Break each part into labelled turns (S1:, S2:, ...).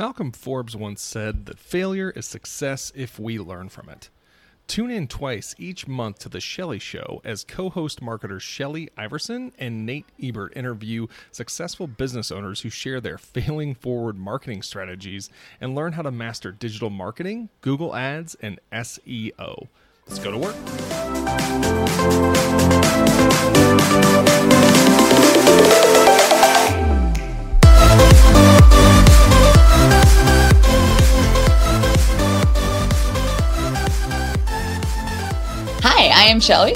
S1: Malcolm Forbes once said that failure is success if we learn from it. Tune in twice each month to The Shelley Show as co host marketers Shelley Iverson and Nate Ebert interview successful business owners who share their failing forward marketing strategies and learn how to master digital marketing, Google Ads, and SEO. Let's go to work.
S2: I am Shelley.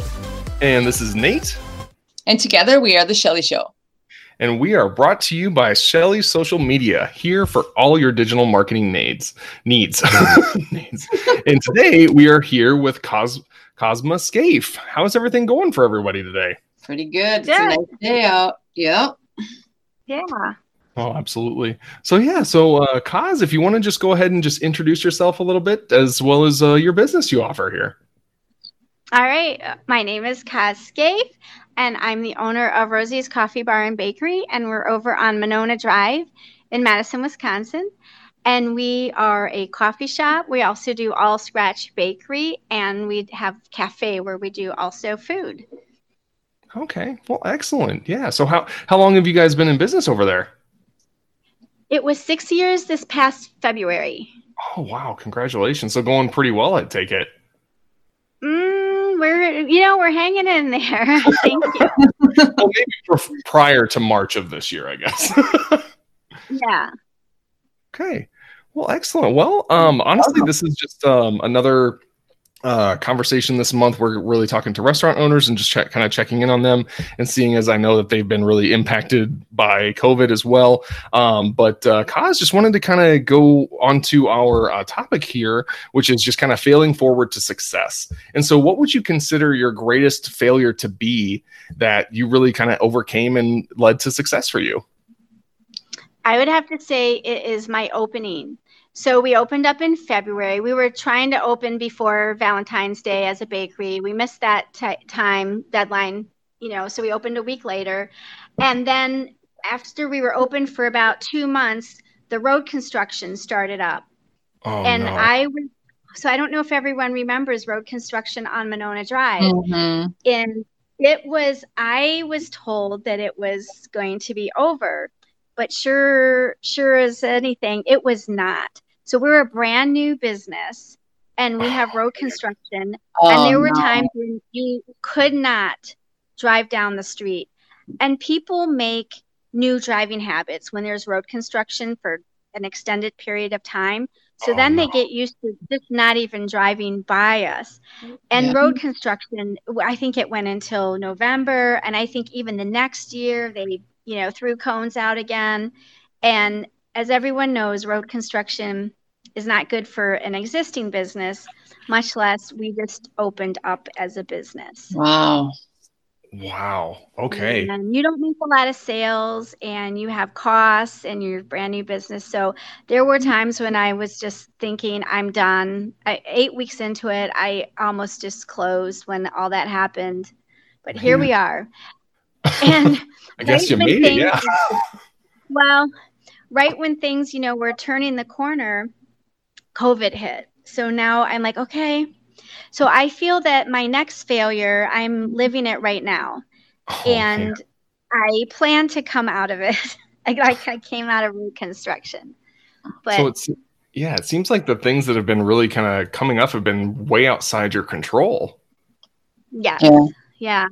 S1: And this is Nate.
S2: And together we are The Shelley Show.
S1: And we are brought to you by Shelley Social Media, here for all your digital marketing needs. Needs. needs. And today we are here with Cos- Cosma Skaife. How's everything going for everybody today?
S2: Pretty good. Yeah. It's a nice day out. Yep.
S3: Yeah.
S1: Oh, absolutely. So yeah, so uh, Coz, if you want to just go ahead and just introduce yourself a little bit, as well as uh, your business you offer here.
S3: All right. My name is Coz Skaife, and I'm the owner of Rosie's Coffee Bar and Bakery, and we're over on Monona Drive in Madison, Wisconsin. And we are a coffee shop. We also do all scratch bakery, and we have cafe where we do also food.
S1: Okay. Well, excellent. Yeah. So how how long have you guys been in business over there?
S3: It was six years this past February.
S1: Oh wow! Congratulations. So going pretty well, I take it.
S3: We're you know we're hanging in there. Thank you.
S1: well, maybe prior to March of this year, I guess.
S3: yeah.
S1: Okay. Well, excellent. Well, um, honestly, this is just um, another uh, conversation this month. We're really talking to restaurant owners and just check, kind of checking in on them and seeing as I know that they've been really impacted by COVID as well. Um, but uh, Coz just wanted to kind of go onto our uh, topic here, which is just kind of failing forward to success. And so, what would you consider your greatest failure to be that you really kind of overcame and led to success for you?
S3: I would have to say it is my opening. So we opened up in February. We were trying to open before Valentine's Day as a bakery. We missed that t- time deadline, you know, so we opened a week later. And then after we were open for about two months, the road construction started up.
S1: Oh,
S3: and
S1: no.
S3: I was, so I don't know if everyone remembers road construction on Monona Drive. Mm-hmm. And it was, I was told that it was going to be over but sure sure as anything it was not so we're a brand new business and we have road construction. Oh, and there were no. times when you could not drive down the street. And people make new driving habits when there's road construction for an extended period of time. So oh, then no. they get used to just not even driving by us. And yeah. road construction, I think it went until November. And I think even the next year, they, you know, threw cones out again. And as everyone knows, road construction is not good for an existing business, much less we just opened up as a business.
S2: Wow.
S1: Wow. Okay.
S3: And you don't make a lot of sales and you have costs and you're brand new business. So there were times when I was just thinking, I'm done. I, eight weeks into it, I almost just closed when all that happened. But here we are. And
S1: I guess you made it. Yeah.
S3: Well, right when things, you know, were turning the corner, COVID hit. So now I'm like, okay. So I feel that my next failure, I'm living it right now. Oh, and I plan to come out of it. like I came out of reconstruction. But
S1: so it's yeah, it seems like the things that have been really kind of coming up have been way outside your control.
S3: Yes. Yeah. Yeah.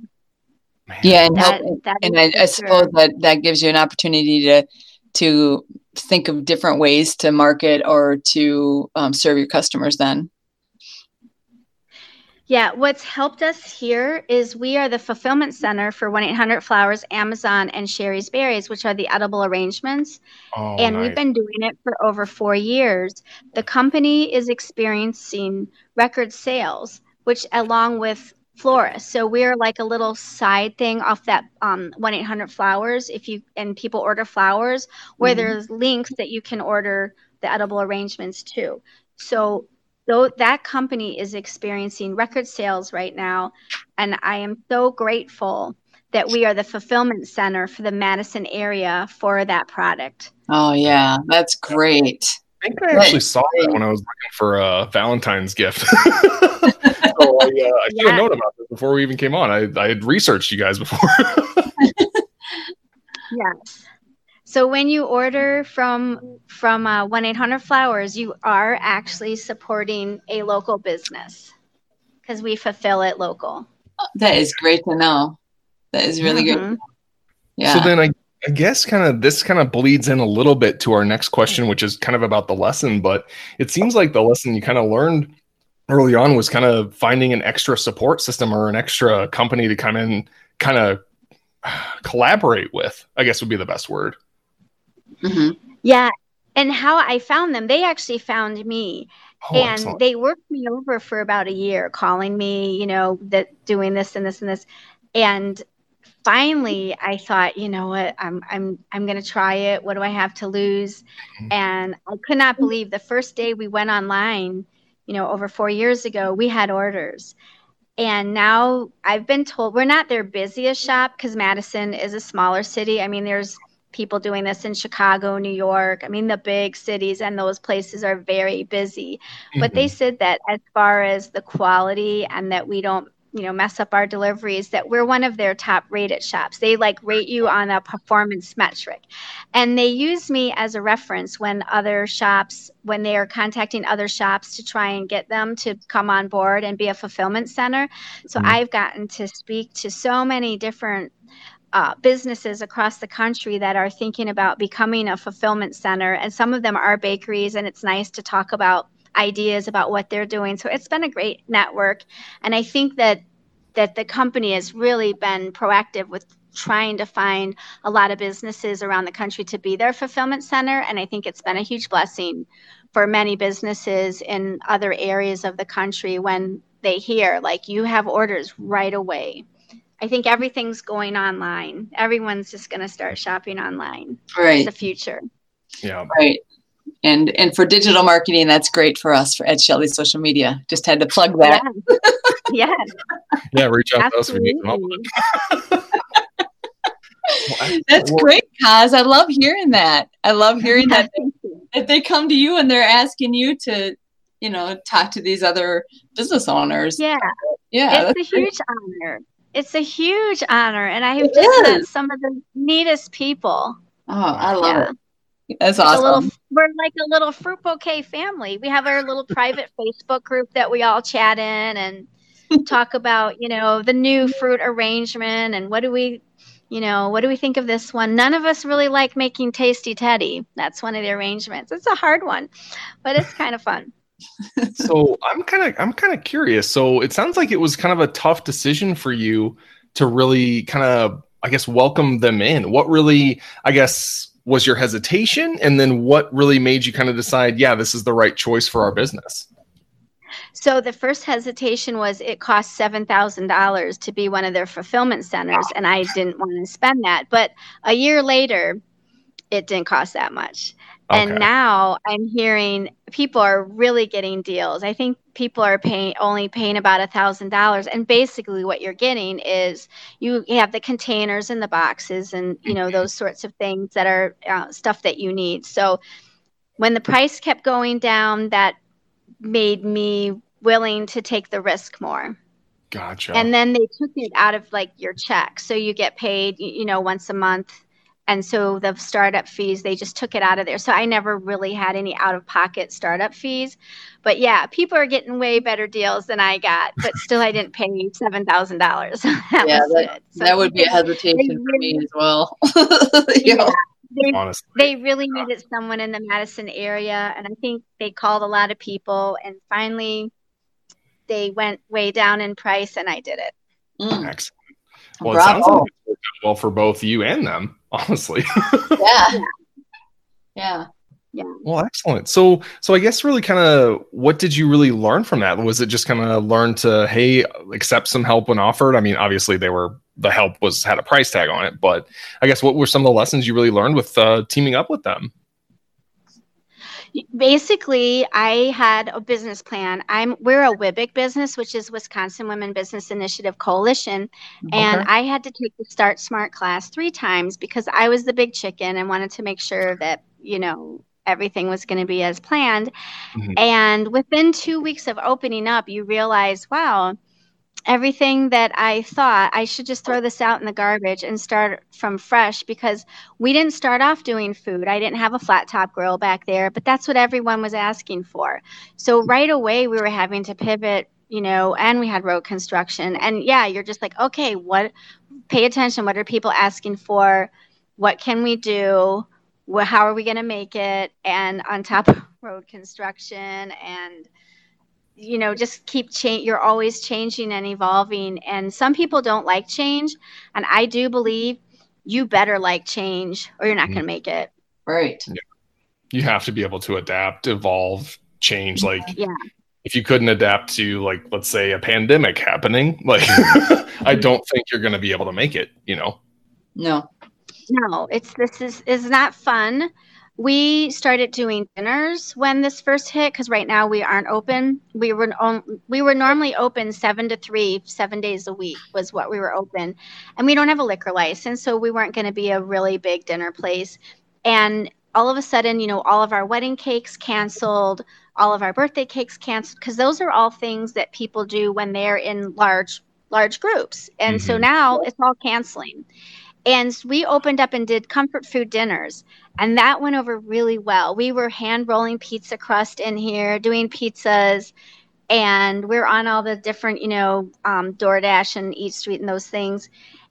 S2: Yeah, and that, help, that and I, I suppose that that gives you an opportunity to to think of different ways to market or to um, serve your customers then
S3: yeah, what's helped us here is we are the fulfillment center for 1 800 Flowers, Amazon, and Shari's Berries, which are the edible arrangements.
S1: Oh,
S3: and
S1: nice.
S3: we've been doing it for over four years. The company is experiencing record sales, which, along with florist. So we're like a little side thing off that um, 1 800 flowers. If you and people order flowers, where mm-hmm. there's links that you can order the edible arrangements too. So though that company is experiencing record sales right now, and I am so grateful that we are the fulfillment center for the Madison area for that product.
S2: Oh yeah, that's great.
S1: Think I actually saw that when I was looking for a Valentine's gift. so I, uh, I should have known about this before we even came on. I, I had researched you guys before.
S3: yes. So when you order from from uh, one eight hundred flowers, you are actually supporting a local business because we fulfill it local.
S2: That is great to know. That is really mm-hmm. good.
S1: Yeah. So then I I guess kind of this kind of bleeds in a little bit to our next question, which is kind of about the lesson. But it seems like the lesson you kind of learned early on was kind of finding an extra support system or an extra company to come in, kind of collaborate with. I guess would be the best word.
S3: Mm-hmm. Yeah, and how I found them, they actually found me. Oh, and excellent. they worked me over for about a year, calling me, you know, that doing this and this and this. And finally I thought, you know what, I'm I'm I'm gonna try it. What do I have to lose? Mm-hmm. And I could not believe the first day we went online, you know, over four years ago, we had orders. And now I've been told we're not their busiest shop because Madison is a smaller city. I mean, there's people doing this in Chicago, New York. I mean, the big cities and those places are very busy. Mm-hmm. But they mm-hmm. said that as far as the quality and that we don't you know mess up our deliveries that we're one of their top rated shops. They like rate you on a performance metric. And they use me as a reference when other shops when they are contacting other shops to try and get them to come on board and be a fulfillment center. So mm-hmm. i've gotten to speak to so many different uh, businesses across the country that are thinking about becoming a fulfillment center. And some of them are bakeries and it's nice to talk about ideas about what they're doing. So it's been a great network, and I think that that the company has really been proactive with trying to find a lot of businesses around the country to be their fulfillment center, and I think it's been a huge blessing for many businesses in other areas of the country when they hear like you have orders right away. I think everything's going online. Everyone's just going to start shopping online.
S2: Right.
S3: It's the future.
S1: Yeah.
S2: Right and and for digital marketing that's great for us for ed shelley social media. Just had to plug that.
S3: Yeah
S1: yeah, yeah reach out Absolutely. to us. We need help.
S2: That's great cause i love hearing that. I love hearing that they, that they come to you and they're asking you to you know talk to these other business owners.
S3: Yeah.
S2: Yeah.
S3: It's a huge honor. It's a huge honor and i have it just is. met some of the neatest people.
S2: Oh i love yeah. it that's awesome.
S3: Little, we're like a little fruit bouquet family. We have our little private Facebook group that we all chat in and talk about, you know, the new fruit arrangement and what do we, you know, what do we think of this one? None of us really like making tasty teddy. That's one of the arrangements. It's a hard one, but it's kind of fun.
S1: so I'm kind of I'm kind of curious. So it sounds like it was kind of a tough decision for you to really kind of I guess welcome them in. What really I guess was your hesitation? And then what really made you kind of decide yeah this is the right choice for our business?
S3: So the first hesitation was it cost $7,000 to be one of their fulfillment centers and I didn't want to spend that. But a year later it didn't cost that much Okay. And now I'm hearing people are really getting deals. I think people are paying only paying about a thousand dollars, and basically what you're getting is you have the containers and the boxes, and you know those sorts of things that are uh, stuff that you need. So when the price kept going down, that made me willing to take the risk more.
S1: Gotcha.
S3: And then they took it out of like your check, so you get paid, you know, once a month and so the startup fees they just took it out of there. So i never really had any out of pocket startup fees. But yeah people are getting way better deals than i got but still i didn't pay $7000 that
S2: yeah that, so that would be a hesitation really, for me as well.
S3: Yeah, they, Honestly. they really needed someone in the madison area and i think they called a lot of people and finally they went way down in price and i did it.
S1: Mm. excellent. Well, Bravo. it sounds like it well for both you and them honestly.
S2: yeah. Yeah.
S3: Yeah.
S1: Well, excellent. So, so I guess really kind of what did you really learn from that? Was it just kind of learn to, hey, accept some help when offered? I mean, obviously they were, the help was had a price tag on it, but I guess what were some of the lessons you really learned with uh, teaming up with them?
S3: Basically i had a business plan i'm we're a WWBIC business which is wisconsin women business initiative coalition okay. and i had to take the start smart class three times because i was the big chicken and wanted to make sure that you know everything was going to be as planned. Mm-hmm. And within two weeks of opening up, you realize, wow, everything that I thought I should just throw this out in the garbage and start from fresh because we didn't start off doing food. I didn't have a flat top grill back there, but that's what everyone was asking for. So right away we were having to pivot, you know, and we had road construction. And yeah, you're just like, okay, what pay attention, what are people asking for? What can we do? How are we going to make it? And on top of road construction and you know just keep change you're always changing and evolving. And some people don't like change and i do believe you better like change or you're not mm-hmm. going to make it.
S2: Right. Yeah.
S1: you have to be able to adapt evolve change like yeah. if you couldn't adapt to like let's say a pandemic happening like i don't think you're going to be able to make it you know?
S2: No.
S3: No it's this is is not fun we started doing dinners when this first hit because right now we aren't open. We were on, we were normally open seven to three, seven days a week was what we were open, and we don't have a liquor license, so we weren't going to be a really big dinner place. And all of a sudden, you know, all of our wedding cakes canceled, all of our birthday cakes canceled because those are all things that people do when they're in large large groups, and mm-hmm. so now it's all canceling. And we opened up and did comfort food dinners. And that went over really well. We were hand rolling pizza crust in here, doing pizzas, and we're on all the different, you know, um, DoorDash and EatStreet and those things.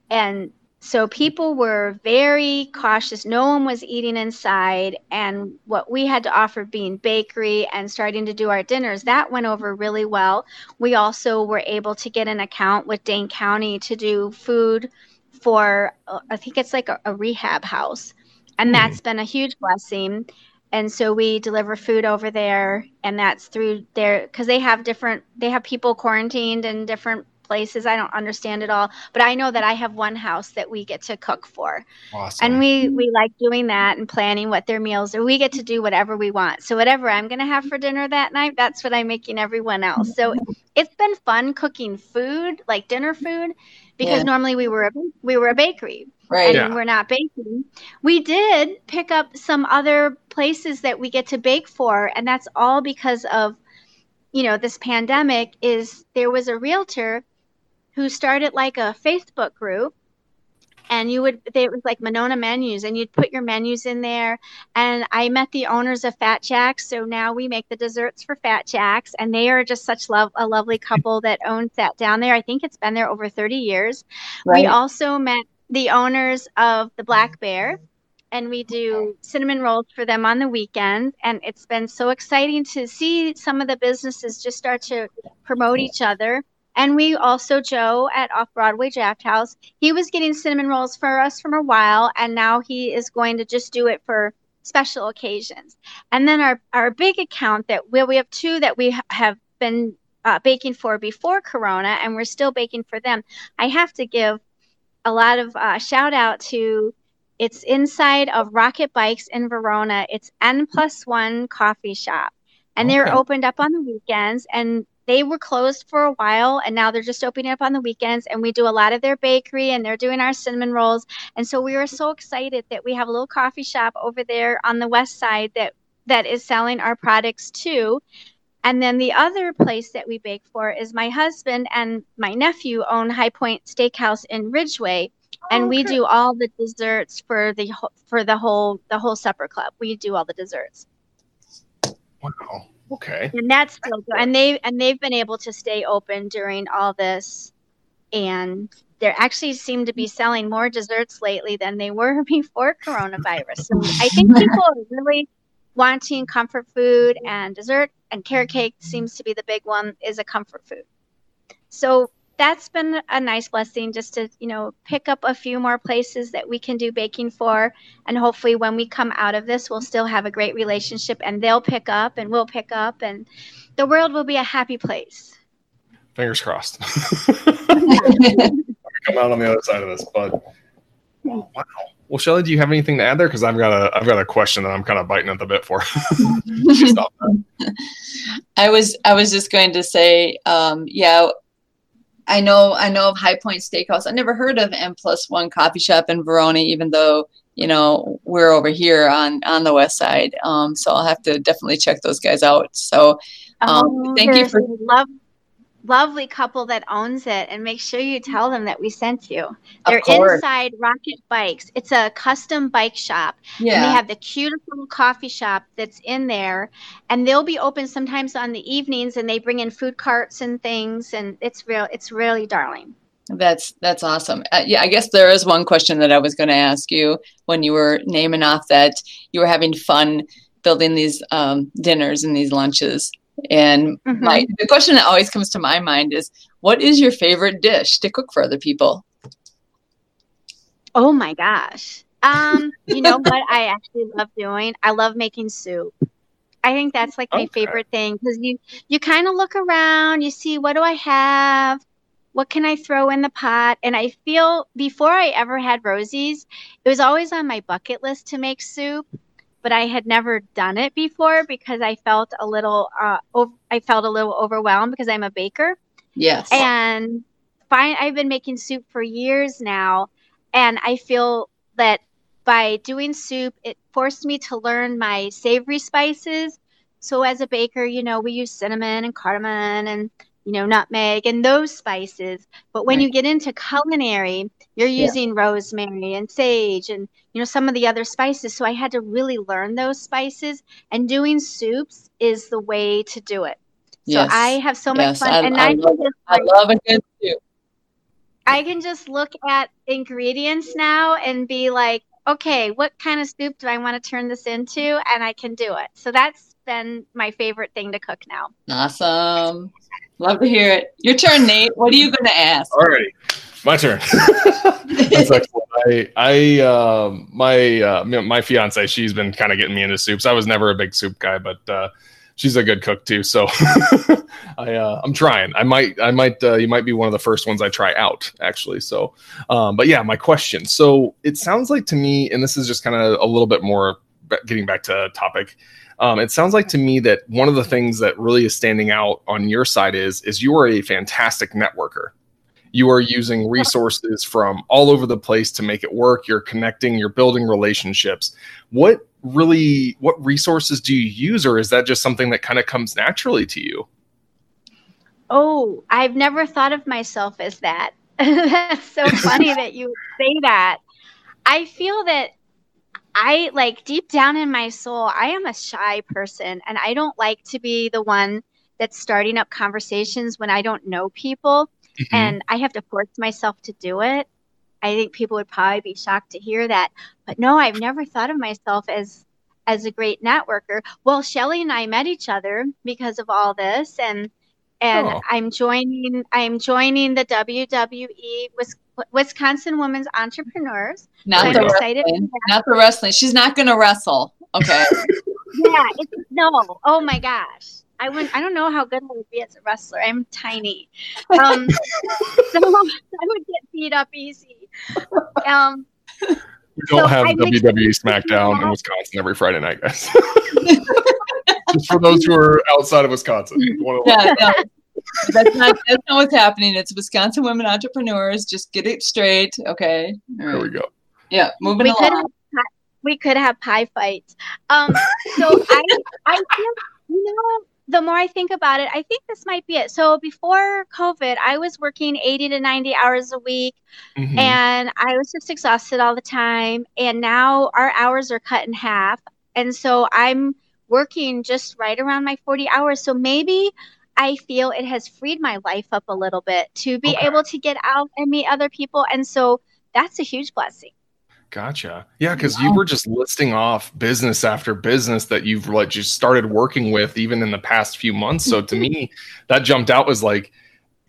S3: And so people were very cautious. No one was eating inside. And what we had to offer being bakery and starting to do our dinners, that went over really well. We also were able to get an account with Dane County to do food for uh, I think it's like a, a rehab house, and mm. that's been a huge blessing. And so we deliver food over there, and that's through their because they have different they have people quarantined in different places. I don't understand it all, but I know that I have one house that we get to cook for. Awesome. And we we like doing that and planning what their meals are. We get to do whatever we want. So whatever I'm going to have for dinner that night, that's what I'm making everyone else. So it's been fun cooking food, like dinner food, because yeah. normally we were a, we were a bakery. Right. And yeah. we're not baking. We did pick up some other places that we get to bake for, and that's all because of you know this pandemic is there was a realtor who started like a Facebook group and you would it was like Monona menus and you'd put your menus in there and I met the owners of Fat Jacks so now we make the desserts for Fat Jacks and they are just such love a lovely couple that owns that down there. I think it's been there over 30 years. Right. we also met the owners of the Black Bear and we do cinnamon rolls for them on the weekend and it's been so exciting to see some of the businesses just start to promote each other and we also, Joe at Off Broadway Draft House, he was getting cinnamon rolls for us from a while, and now he is going to just do it for special occasions. And then our, our big account that we, we have two that we have been uh, baking for before Corona, and we're still baking for them. I have to give a lot of uh, shout out to it's inside of Rocket Bikes in Verona. It's N plus one coffee shop. And okay. they're opened up on the weekends and they were closed for a while and now they're just opening up on the weekends and we do a lot of their bakery and they're doing our cinnamon rolls. And so we were so excited that we have a little coffee shop over there on the west side that that is selling our products too. And then the other place that we bake for is my husband and my nephew own high point steakhouse in ridgeway. Oh, and we do all the desserts for the for the whole the whole supper club. We do all the desserts.
S1: Wow Okay.
S3: And that's still good. And they and they've been able to stay open during all this, and they actually seem to be selling more desserts lately than they were before coronavirus. So I think people are really wanting comfort food and dessert, and carrot cake seems to be the big one. Is a comfort food. So that's been a nice blessing just to you know pick up a few more places that we can do baking for. And hopefully when we come out of this we'll still have a great relationship and they'll pick up and we'll pick up and the world will be a happy place.
S1: Fingers crossed. Come out on the other side of this but wow. Well shelley do you have anything to add there? Because i've got a i've got a question that i'm kind of biting at the bit for.
S2: I was i was just going to say um, yeah I know I know of High Point Steakhouse. I never heard of N plus one coffee shop in Verona, even though you know we're over here on on the west side. Um, so i'll have to definitely check those guys out. So um, oh, thank you for
S3: love lovely couple that owns it and make sure you tell them that we sent you. They're inside Rocket Bikes. It's a custom bike shop. Yeah. And they have the cutest little coffee shop that's in there. And they'll be open sometimes on the evenings and they bring in food carts and things and it's real it's really darling.
S2: That's that's awesome. Uh, yeah, I guess there is one question that I was going to ask you when you were naming off that you were having fun building these um, dinners and these lunches. And mm-hmm. my the question that always comes to my mind is, what is your favorite dish to cook for other people?
S3: Oh my gosh. Um, you know what I actually love doing? I love making soup. I think that's like my okay. favorite thing because you you kind of look around, you see what do I have, what can I throw in the pot, and I feel before I ever had Rosie's, it was always on my bucket list to make soup but I had never done it before because I felt a little uh, I felt a little overwhelmed because I'm a baker.
S2: Yes.
S3: And fine I've been making soup for years now and I feel that by doing soup it forced me to learn my savory spices. So as a baker, you know, we use cinnamon and cardamom and you know, nutmeg and those spices. But when right. you get into culinary, you're using yeah. rosemary and sage and, you know, some of the other spices. So I had to really learn those spices and doing soups is the way to do it. So yes. I have so much yes. fun. I, and I, I, love, just, I love a good soup. I can just look at ingredients now and be like, okay, what kind of soup do I want to turn this into? And I can do it. So that's been my favorite thing to cook now.
S2: Awesome. Love to hear it. Your turn, Nate. What are you going to ask?
S1: All right, my turn. That's excellent. I, I, uh, my, uh, my fiance, she's been kind of getting me into soups. I was never a big soup guy, but uh, she's a good cook too. So I, uh, I'm trying. I might, I might, uh, you might be one of the first ones I try out, actually. So, um, but yeah, my question. So it sounds like to me, and this is just kind of a little bit more getting back to topic um, it sounds like to me that one of the things that really is standing out on your side is is you are a fantastic networker. You are using resources from all over the place to make it work. You're connecting. You're building relationships. What really what resources do you use, or is that just something that kind of comes naturally to you?
S3: Oh, I've never thought of myself as that. That's so funny that you say that. I feel that I like deep down in my soul, I am a shy person and I don't like to be the one that's starting up conversations when I don't know people mm-hmm. and I have to force myself to do it. I think people would probably be shocked to hear that. But no, I've never thought of myself as as a great networker. Well, Shelley and I met each other because of all this and and oh. I'm joining I'm joining the WWE Wisconsin Women's Entrepreneurs.
S2: Not the wrestling. Not the wrestling. She's not going to wrestle. Okay.
S3: yeah. no. Oh my gosh. I would. I don't know how good I would be as a wrestler. I'm tiny. Um, so I would get beat up easy. Um,
S1: we don't so have I WWE SmackDown in Wisconsin every Friday night, guys. Just for those who are outside of Wisconsin. Yeah, yeah
S2: that's not that's not what's happening. It's Wisconsin women entrepreneurs. Just get it straight, okay?
S1: There we go.
S2: Yeah, moving we along. Could
S3: have, we could have pie fights. Um, so I I feel you know the more I think about it, I think this might be it. So before COVID, I was working 80 to 90 hours a week mm-hmm. and I was just exhausted all the time. And now our hours are cut in half. And so I'm working just right around my 40 hours. So maybe I feel it has freed my life up a little bit to be okay. able to get out and meet other people. And so that's a huge blessing.
S1: Gotcha. Yeah, because you were just listing off business after business that you've like just started working with even in the past few months. So to me, that jumped out was like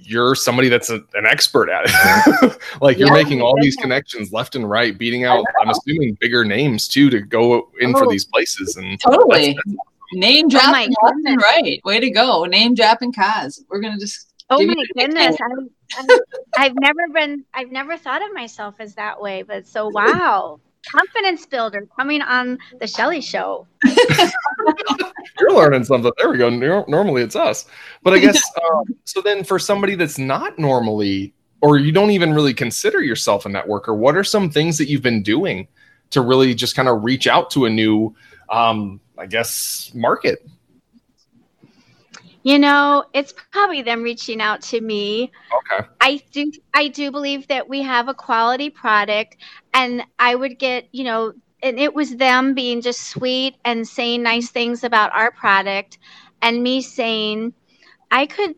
S1: you're somebody that's a, an expert at it. like you're making all these connections left and right, beating out. I'm assuming bigger names too to go in oh, for these places. And
S2: totally, that's, that's Name dropping oh right. Way to go. Name dropping cause. We're gonna just
S3: Oh my goodness. I, I've never been I've never thought of myself as that way, but so wow. Confidence builder coming on the Shelley show.
S1: You're learning something. There we go. Normally it's us. But I guess um, so then for somebody that's not normally or you don't even really consider yourself a networker, what are some things that you've been doing to really just kind of reach out to a new, um, I guess, market?
S3: You know, it's probably them reaching out to me.
S1: Okay.
S3: I do I do believe that we have a quality product and I would get, you know, and it was them being just sweet and saying nice things about our product and me saying I could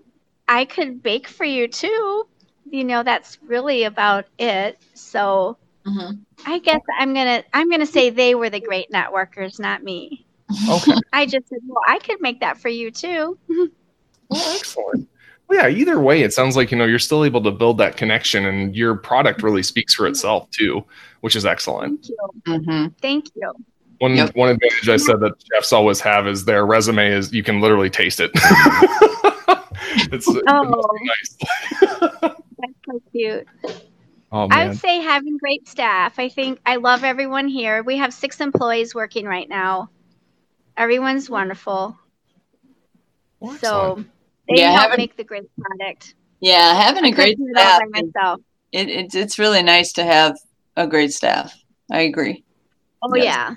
S3: I could bake for you too. You know, that's really about it. So mm-hmm. I guess I'm gonna I'm gonna say they were the great networkers, not me.
S1: Okay.
S3: I just said, well, I could make that for you too.
S1: well, excellent. Well, yeah. Either way, it sounds like you know you're still able to build that connection, and your product really speaks for itself too, which is excellent.
S3: Thank you. Mm-hmm. Thank you.
S1: One
S2: Yep.
S1: one advantage I said that chefs always have is their resume is you can literally taste it. it's
S3: Oh.
S1: nice.
S3: That's so cute.
S1: oh
S3: I would say having great staff. I think I love everyone here. We have six employees working right now. Everyone's wonderful.
S1: Well,
S3: So
S1: excellent.
S3: they
S2: Yeah,
S3: help
S2: having-
S3: make the great product.
S2: Yeah, having
S3: I
S2: a great
S3: couldn't do
S2: staff.
S3: by myself.
S2: It, it, it's really nice to have a great staff. I agree.
S3: Oh
S2: Yes.
S3: yeah.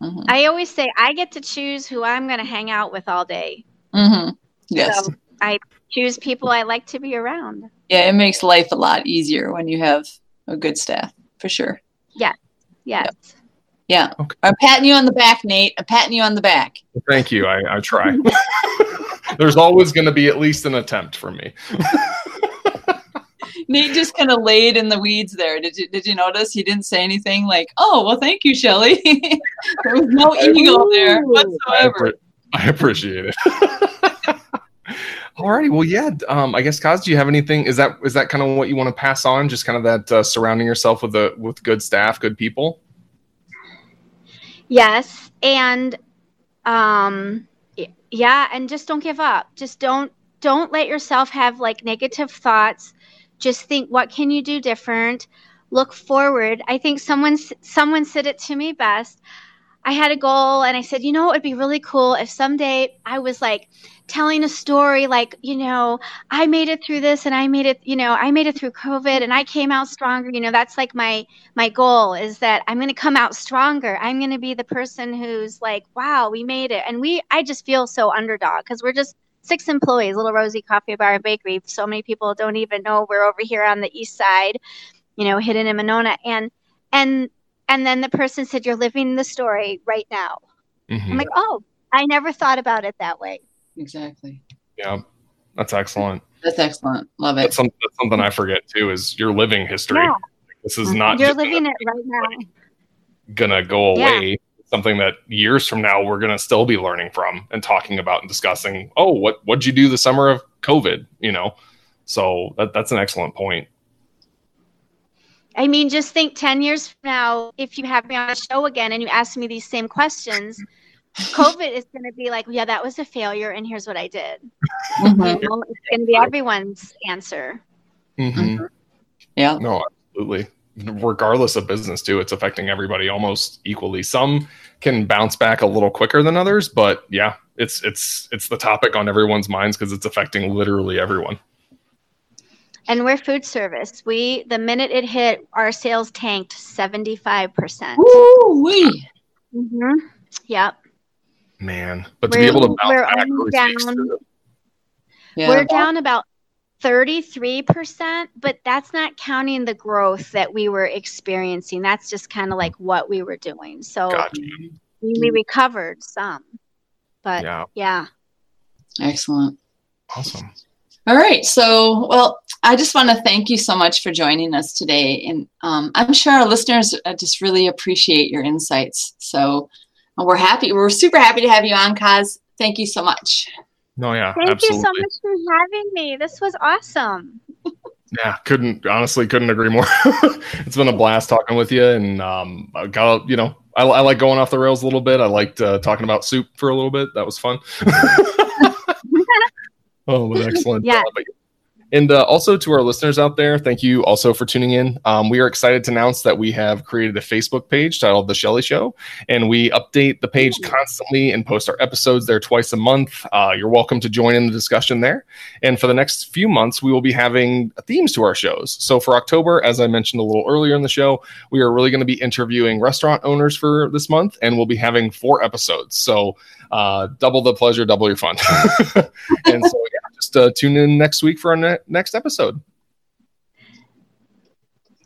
S2: hmm
S3: I always say I get to choose who I'm going to hang out with all day.
S2: hmm Yes.
S3: So I choose people I like to be around.
S2: Yeah, it makes life a lot easier when you have a good staff, for sure. Yeah.
S3: Yes.
S2: Yeah.
S1: Okay.
S2: I'm patting you on the back, Nate. I'm patting you on the back.
S1: Thank you. I, I try. There's always going to be at least an attempt from me.
S2: Nate just kind of laid in the weeds there. Did you did you notice he didn't say anything like, "Oh, well, thank you, Shelley." there was no ego there
S1: I,
S2: whatsoever.
S1: appre- I appreciate it. Alrighty, well, yeah. Um, I guess, Coz, do you have anything? Is that is that kind of what you want to pass on? Just kind of that uh, surrounding yourself with a with good staff, good people.
S3: Yes, and um yeah, and just don't give up. Just don't don't let yourself have like negative thoughts. Just think what can you do different? Look forward. I think someone someone said it to me best. I had a goal and I said, "You know, it would be really cool if someday I was like telling a story like, you know, I made it through this and I made it, you know, I made it through COVID and I came out stronger." You know, that's like my my goal is that I'm going to come out stronger. I'm going to be the person who's like, wow, we made it. And we, I just feel so underdog because we're just six employees, Little Rosie Coffee Bar and Bakery. So many people don't even know we're over here on the east side, you know, hidden in Monona. And, and, and then the person said, you're living the story right now.
S1: Mhm.
S3: I'm like, oh, I never thought about it that way.
S2: Exactly.
S1: Yeah, that's excellent.
S2: That's excellent. Love it.
S1: That's, some, that's something I forget too. Is you're living history.
S3: Yeah.
S1: This is not
S3: You're
S1: just
S3: living it right now.
S1: gonna go
S3: Yeah.
S1: away. Something that years from now we're gonna still be learning from and talking about and discussing. Oh, what what'd you do the summer of COVID? You know, so that, that's an excellent point.
S3: I mean, just think 10 years from now, if you have me on a show again and you ask me these same questions, COVID is going to be like, yeah, that was a failure, and here's what I did.
S2: Mhm.
S3: You know, it's going to be everyone's answer.
S1: Mhm.
S2: Yeah.
S1: No, absolutely. Regardless of business, too, it's affecting everybody almost equally. Some can bounce back a little quicker than others, but yeah, it's it's it's the topic on everyone's minds because it's affecting literally everyone.
S3: And we're food service. We, the minute it hit, our sales tanked 75%.
S2: Woo wee.
S3: Mm-hmm. Yep.
S1: Man, but to
S3: We're-
S1: be able to bounce
S3: we're
S1: back really speaks
S3: down-
S1: to
S2: Yeah.
S3: We're down about 33%, but that's not counting the growth that we were experiencing. That's just kind of like what we were doing. So
S1: Gotcha.
S3: we, we recovered some. But
S1: Yeah,
S3: yeah.
S2: Excellent.
S1: awesome.
S2: All right. So, well, I just want to thank you so much for joining us today. And um, I'm sure our listeners uh, just really appreciate your insights. So we're happy. We're super happy to have you on, Coz. Thank you so much.
S1: No, yeah,
S3: Thank
S1: absolutely.
S3: you so much for having me. This was awesome.
S1: Yeah, couldn't honestly couldn't agree more. it's been a blast talking with you, and um, I got you know I, I like going off the rails a little bit. I liked uh, talking about soup for a little bit. That was fun. oh, excellent.
S3: Yeah.
S1: But And uh, also to our listeners out there, thank you also for tuning in. Um, we are excited to announce that we have created a Facebook page titled The Shelley Show, and we update the page constantly and post our episodes there twice a month. Uh, you're welcome to join in the discussion there. And for the next few months, we will be having themes to our shows. So for October, as I mentioned a little earlier in the show, we are really going to be interviewing restaurant owners for this month, and we'll be having four episodes. So uh, double the pleasure, double your fun. and so, yeah, just uh, tune in next week for our ne- next episode.